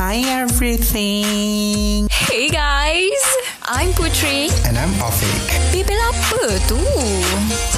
Hi everything. Hey guys, I'm Putri. And I'm Afiq. Bebel apa tu?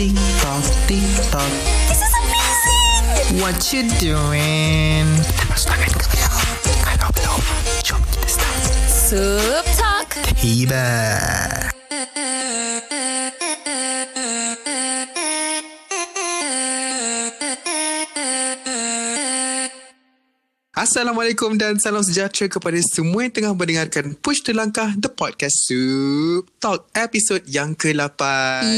Tick tock, tick tock. This is amazing. What you doing? Tepus tangan ke belakang? Kalau belum, jom kita start. Sup Talk. Tiba. Assalamualaikum dan salam sejahtera kepada semua yang tengah mendengarkan Push Terlangkah The Podcast Soup Talk episod yang ke-8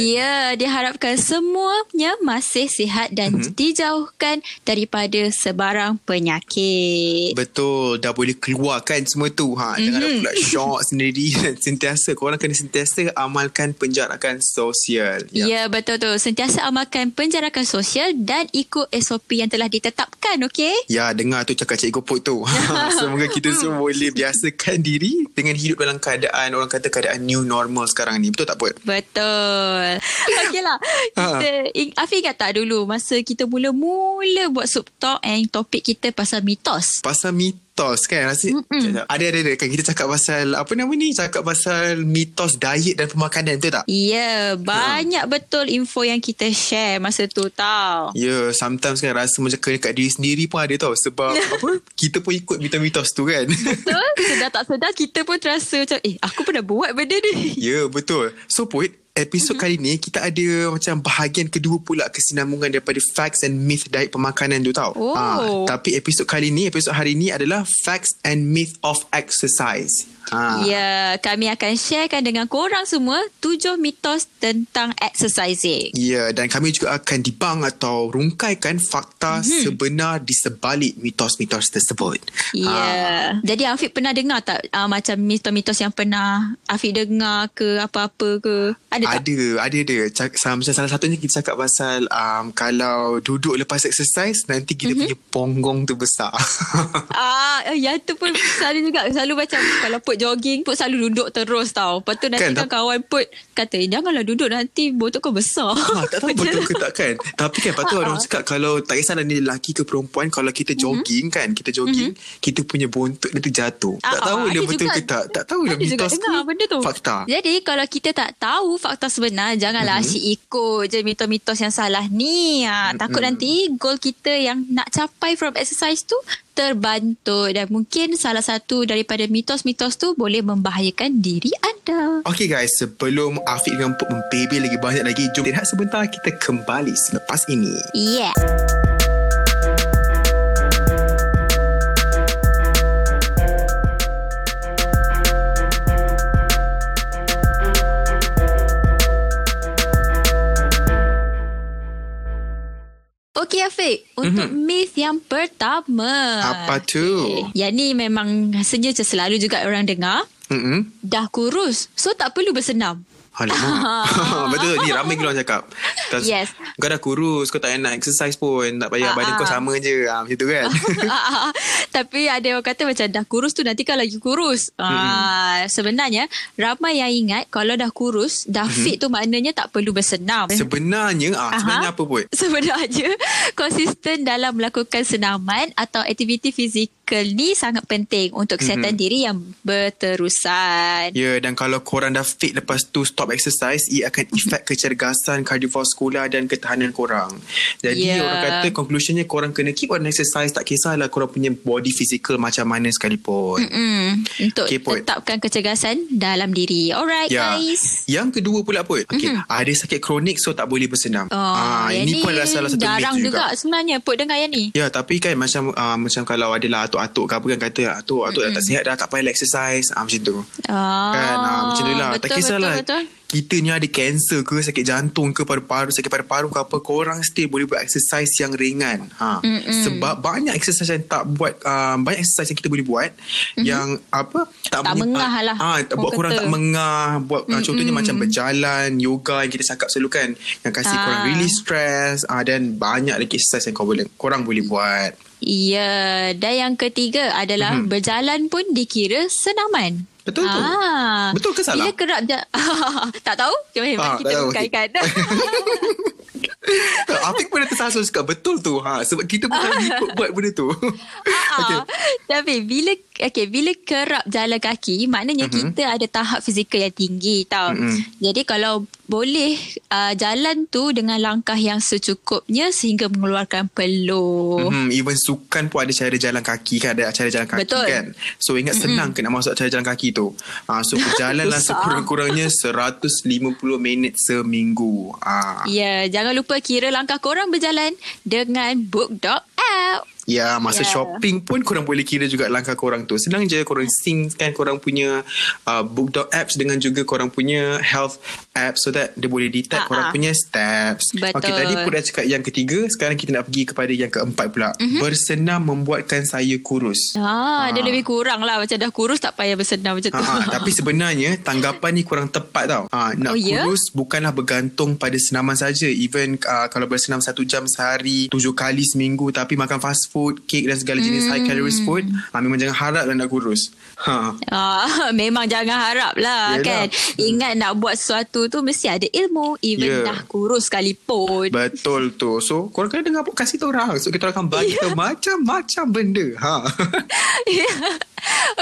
Ya, diharapkan semuanya masih sihat dan Mhm. dijauhkan daripada sebarang penyakit. Betul, dah boleh keluarkan semua tu ha. Jangan mm-hmm. pula shock sendiri dan sentiasa korang kena sentiasa amalkan penjarakan sosial. Ya. betul tu. Sentiasa amalkan penjarakan sosial dan ikut SOP yang telah ditetapkan, okey? Ya, dengar tu cakap Cikgu Put tu. Semoga kita semua boleh biasakan diri dengan hidup dalam keadaan, orang kata keadaan new normal sekarang ni. Betul tak Put? Betul. Okeylah. Ha. Kita Afi ingat tak dulu masa kita mula-mula buat sub talk and topik kita pasal mitos. Pasal mitos kan Rasa, ada ada ada kan kita cakap pasal apa nama ni cakap pasal mitos diet dan pemakanan tu tak Ya, banyak betul info yang kita share masa tu tau. Ya, yeah, sometimes kan rasa macam kena kat diri sendiri pun ada tau. Sebab apa, kita pun ikut mitos-mitos tu kan. Betul? Sedar tak sedar kita pun terasa macam eh aku pernah buat benda ni. ya, yeah, betul. So, Put, episod mm-hmm. kali ni kita ada macam bahagian kedua pula kesinambungan daripada facts and myth diet pemakanan tu tau. Oh. Ah, tapi episod kali ni, episod hari ni adalah facts and myth of exercise. Ha. Ya, kami akan sharekan dengan korang semua tujuh mitos tentang exercising. Ya, dan kami juga akan dibang atau rungkaikan fakta mm-hmm. sebenar di sebalik mitos-mitos tersebut. Ya. Ah. Jadi Afiq pernah dengar tak uh, macam mitos-mitos yang pernah Afiq dengar ke apa-apa ke? Ada tak? Ada, ada ada. Cak, macam salah satunya kita cakap pasal um, kalau duduk lepas exercise nanti kita mm-hmm. punya ponggong tu besar. Ah, yang tu pun selalu juga selalu macam kalau put jogging put selalu duduk terus tau. Lepas tu nanti Kan, kan, kawan put kata "Eh, janganlah duduk nanti botok kau besar. ha, tak tahu tu. ke tak kan. Tapi kan patut Ah, orang ah. cakap kalau tak kisahlah ni lelaki ke perempuan kalau kita jogging kan, kita jogging, kita punya bontot dia terjatuh. Mhm. Ah, tak tahu ah, dia ada betul ke tak. Tak tahu dia Ada juga mitos ke tu. fakta. Jadi kalau kita tak tahu fakta sebenar, janganlah Mhm. mm-hmm. asyik ikut je mitos-mitos yang salah ni. Ha, takut Mhm. nanti goal kita yang nak capai from exercise tu terbantu dan mungkin salah satu daripada mitos-mitos tu boleh membahayakan diri anda. Okay guys, sebelum Afiq dengan Put membebel lagi banyak lagi, jom lihat sebentar kita kembali selepas ini. Yeah. Untuk mm-hmm. myth yang pertama. Apa tu? Okay. Yang ni memang rasanya selalu juga orang dengar. Mm-mm. Dah kurus, so tak perlu bersenam. Alamak. Betul ni ramai gila orang cakap. Kau, Yes. Kau dah kurus, kau tak payah nak exercise pun. Tak payah Ah, badan kau ah. sama je. Ha, macam tu kan. Tapi ada orang kata macam dah kurus tu nanti kau lagi kurus. Ah, sebenarnya ramai yang ingat kalau dah kurus, dah fit tu maknanya tak perlu bersenam. sebenarnya, ah, sebenarnya apa pun? Sebenarnya konsisten dalam melakukan senaman atau aktiviti fizikal ni sangat penting untuk kesihatan diri yang berterusan. Ya, dan kalau korang dah fit lepas tu stop exercise, ia akan efek kecergasan kardiovaskular dan ketahanan korang. Jadi Ya. orang kata conclusionnya korang kena keep on exercise. Tak kisahlah korang punya body physical macam mana sekalipun. Mm, untuk Okay, Put. tetapkan kecergasan dalam diri. Alright Ya. guys. Yang kedua pula pun. Okay, mm-hmm. ada sakit kronik so tak boleh bersenam. Oh, Ah, ini ni pun adalah salah satu myth juga. sebenarnya Put dengar yang ni. Ya tapi kan macam uh, macam kalau adalah atuk-atuk ke apa kan kata atuk atuk dah tak sihat dah tak payah exercise ah, macam tu. Ah, kan ah, macam tu lah. betul, tak kisahlah Betul, betul. kita ni ada kanser ke sakit jantung ke paru-paru sakit paru-paru ke apa korang still boleh buat exercise yang ringan. Ha. Sebab banyak exercise yang tak buat uh, banyak exercise yang kita boleh buat yang apa Tak menye- mengah lah, Ah, orang buat korang kata. tak mengah buat uh, contohnya macam berjalan, yoga yang kita cakap selalu kan yang kasih Ah. korang release stress ah, dan banyak lagi exercise yang kau boleh korang boleh buat. Ya, dan yang ketiga adalah Mhm. berjalan pun dikira senaman. Betul tu. Ah. Betul ke salah? Bila kerap ja- tak tahu? Jom Ah, kita tahu. Afiq pun dah tersasul cakap betul tu ha sebab kita dah ikut buat benda tu. okay. Tapi bila okay, bila kerap jalan kaki maknanya mm-hmm. kita ada tahap fizikal yang tinggi tau. Mm-hmm. Jadi kalau boleh uh, jalan tu dengan langkah yang secukupnya sehingga mengeluarkan peluh. Mm-hmm. Even sukan pun ada cara jalan kaki kan ada cara jalan kaki Betul. kan. So ingat senang mm-hmm. kena masuk cara jalan kaki tu. Ha so berjalanlah sekurang-kurangnya 150 minit seminggu. Ah. Ya, jangan lupa kira langkah korang berjalan dengan Book Dog app. Ya, masa yeah. shopping pun korang boleh kira juga langkah korang tu. Senang je korang sync kan korang punya uh, book.apps apps dengan juga korang punya health app so that dia boleh detect uh-huh. korang punya steps. Betul. Okay, tadi pun dah cakap yang ketiga. Sekarang kita nak pergi kepada yang keempat pula. Uh-huh. Bersenam membuatkan saya kurus. Ah, uh. dia lebih kurang lah. Macam dah kurus tak payah bersenam macam tu. Uh-huh. Tapi sebenarnya tanggapan ni kurang tepat tau. Uh, nak oh, kurus yeah? bukanlah bergantung pada senaman saja. Even uh, kalau bersenam satu jam sehari, tujuh kali seminggu tapi makan fast food food, cake dan segala jenis hmm. high calories food, ha, memang jangan harap lah nak kurus. Ha. Ah, memang jangan harap lah Yelah. kan. Ingat nak buat sesuatu tu mesti ada ilmu. Even yeah. dah kurus sekalipun. Betul tu. So, korang kena dengar podcast kita orang. So, kita akan bagi yeah. macam-macam benda. Ha.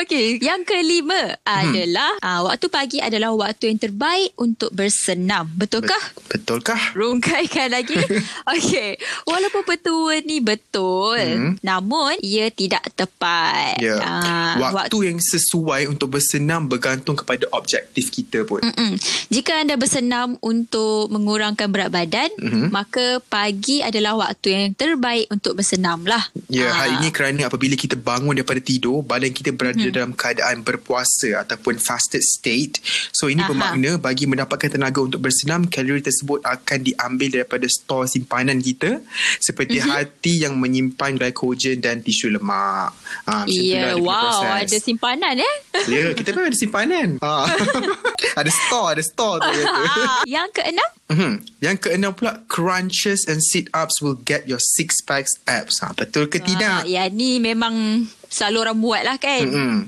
Okey, yang kelima hmm. adalah uh, waktu pagi adalah waktu yang terbaik untuk bersenam. Betulkah? Betulkah? Rungkaikan lagi. Okey, walaupun petua ni betul, hmm. Namun ia tidak tepat. Ya. Uh, waktu, waktu yang sesuai untuk bersenam bergantung kepada objektif kita pun. Mm-mm. Jika anda bersenam untuk mengurangkan berat badan, mm-hmm. maka pagi adalah waktu yang terbaik untuk bersenam lah. Ya, uh. hal ini kerana apabila kita bangun daripada tidur, badan kita berada hmm. dalam keadaan berpuasa ataupun fasted state. So ini Aha. bermakna bagi mendapatkan tenaga untuk bersenam, kalori tersebut akan diambil daripada stor simpanan kita seperti mm-hmm. hati yang menyimpan glycogen dan tisu lemak. Ha, yeah, wow, proses. ada simpanan eh? Ya, yeah, kita pun ada simpanan. Ha. ada store, ada store tu. yang keenam? Mm-hmm. Yang keenam pula, crunches and sit-ups will get your six packs abs. Ha, betul ke ha, tidak? Ya, ni memang selalu orang buat lah kan. Mm-hmm.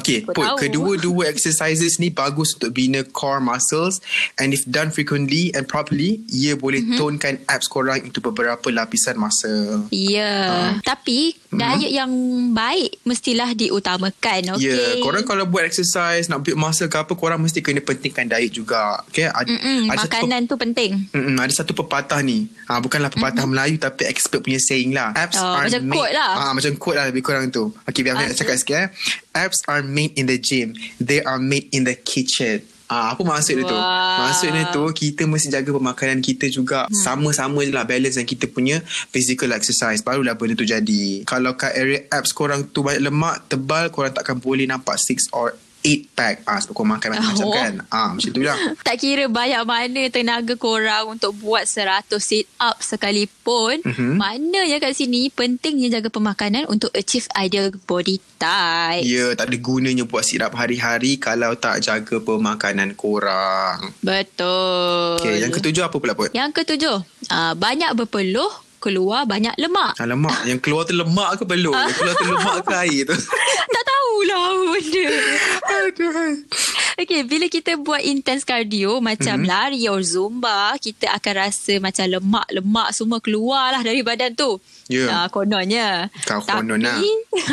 Okay, put kedua-dua exercises ni bagus untuk bina core muscles and if done frequently and properly, ia boleh mm-hmm. tonekan abs korang into beberapa lapisan masa. Ya, yeah. uh. tapi diet yang baik mestilah diutamakan. Okay. Ya, yeah. korang kalau buat exercise, nak build muscle ke apa, korang mesti kena pentingkan diet juga. Okay, ada, ada makanan satu, tu penting. Mm-mm, ada satu pepatah ni. Ha, bukanlah pepatah mm-hmm. Melayu tapi expert punya saying lah. Abs oh, are macam made, quote lah. Ha, macam quote lah lebih kurang tu. Okay, Okay, biar aku cakap sikit eh. Apps are made in the gym. They are made in the kitchen. Ah, apa maksud dia tu? Maksud dia tu kita mesti jaga pemakanan kita juga hmm. sama-sama je lah balance yang kita punya physical exercise. Barulah benda tu jadi. Kalau kat area apps korang tu banyak lemak, tebal, korang takkan boleh nampak six or 8 pack ah sebab kau makan macam-macam oh. kan ah macam tu lah tak kira banyak mana tenaga korang untuk buat 100 sit up sekalipun mm-hmm. maknanya kat sini pentingnya jaga pemakanan untuk achieve ideal body type ya yeah, tak ada gunanya buat sit up hari-hari kalau tak jaga pemakanan korang betul okay, yang ketujuh apa pula pun yang ketujuh uh, banyak berpeluh keluar banyak lemak. Ah, lemak. Yang keluar tu lemak ke peluh? Yang keluar tu lemak ke air tu? tak tahulah benda. Aduh. Okay, bila kita buat intense cardio macam mm-hmm. lari or zumba, kita akan rasa macam lemak-lemak semua keluar lah dari badan tu. Ya. Yeah. Uh, kononnya. Kau konon lah.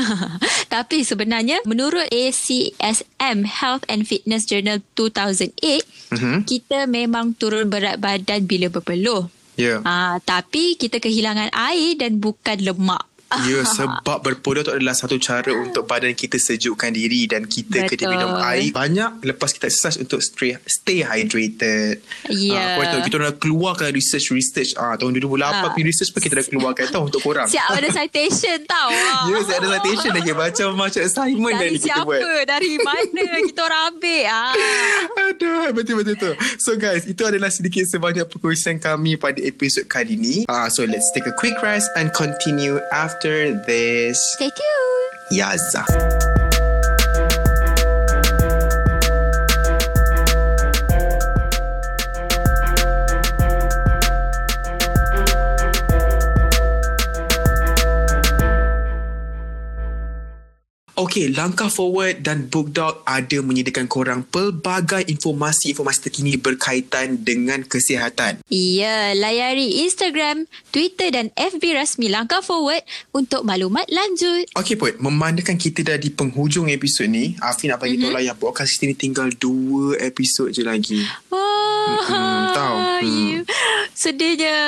tapi sebenarnya menurut ACSM Health and Fitness Journal 2008, mm-hmm. kita memang turun berat badan bila berpeluh. Yeah. Uh, tapi kita kehilangan air dan bukan lemak. Ya, sebab berpeluh tu adalah satu cara untuk badan kita sejukkan diri dan kita Betul. kena minum air banyak lepas kita exercise untuk stay, stay hydrated. Ya. Yeah. Uh, kita dah keluarkan research-research. Ah, uh, tahun 2008 uh. punya research pun kita dah keluarkan tahu untuk korang. Siap ada citation tau. ya, yeah, siap ada citation lagi. Macam-macam assignment dari, dari kita siapa? buat. Dari mana kita orang ambil? Ah. Betul-betul tu. So guys, itu adalah sedikit sebanyak perkongsian kami pada episod kali ini. Uh, so let's take a quick rest and continue after this. Stay tuned. Yes. Okay, Langkah Forward dan Bookdog ada menyediakan korang pelbagai informasi-informasi terkini berkaitan dengan kesihatan. Ya, layari Instagram, Twitter dan FB rasmi Langkah Forward untuk maklumat lanjut. Okay, Put. Memandakan kita dah di penghujung episod ni, Afi nak bagi mm-hmm. tahu lah yang podcast kita ni tinggal dua episod je lagi. Wah, mm-hmm, tahu. Hmm. Sedihnya.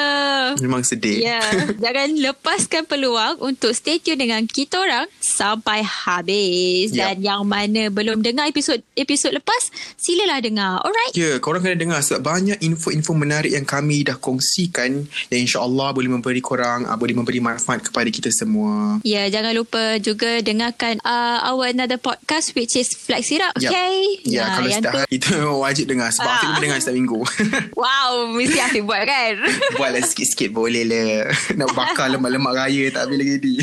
Memang sedih. Ya, jangan lepaskan peluang untuk stay tune dengan kita orang sampai habis. Yep. Dan yang mana belum dengar episod episod lepas, silalah dengar. Alright? Ya, yeah, korang kena dengar sebab banyak info-info menarik yang kami dah kongsikan yang insyaAllah boleh memberi korang, uh, boleh memberi manfaat kepada kita semua. Ya, yeah, jangan lupa juga dengarkan uh, our another podcast which is Flex Syrup. Yep. Okay? Ya, yeah, uh, kalau setiap hari itu wajib dengar sebab uh. Afiq pun dengar setiap minggu. wow, mesti Afiq buat kan? Buatlah sikit-sikit boleh lah. Nak bakar lemak-lemak raya tak habis lagi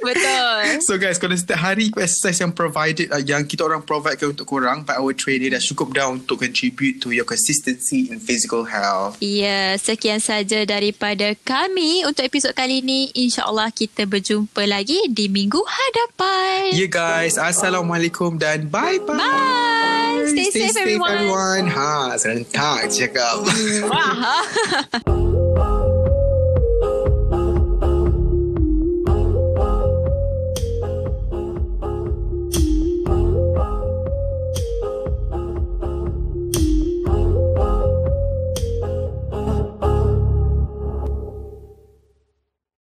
Betul. So guys, kalau setiap hari exercise yang provided, uh, yang kita orang provide untuk korang by our trainer dah cukup dah untuk contribute to your consistency in physical health. Ya, sekian saja daripada kami untuk episod kali ini. InsyaAllah kita berjumpa lagi di minggu hadapan. Ya yeah, guys, Assalamualaikum dan bye-bye. Bye. Stay, stay safe, safe everyone. everyone. Ha, serentak cakap. Wah.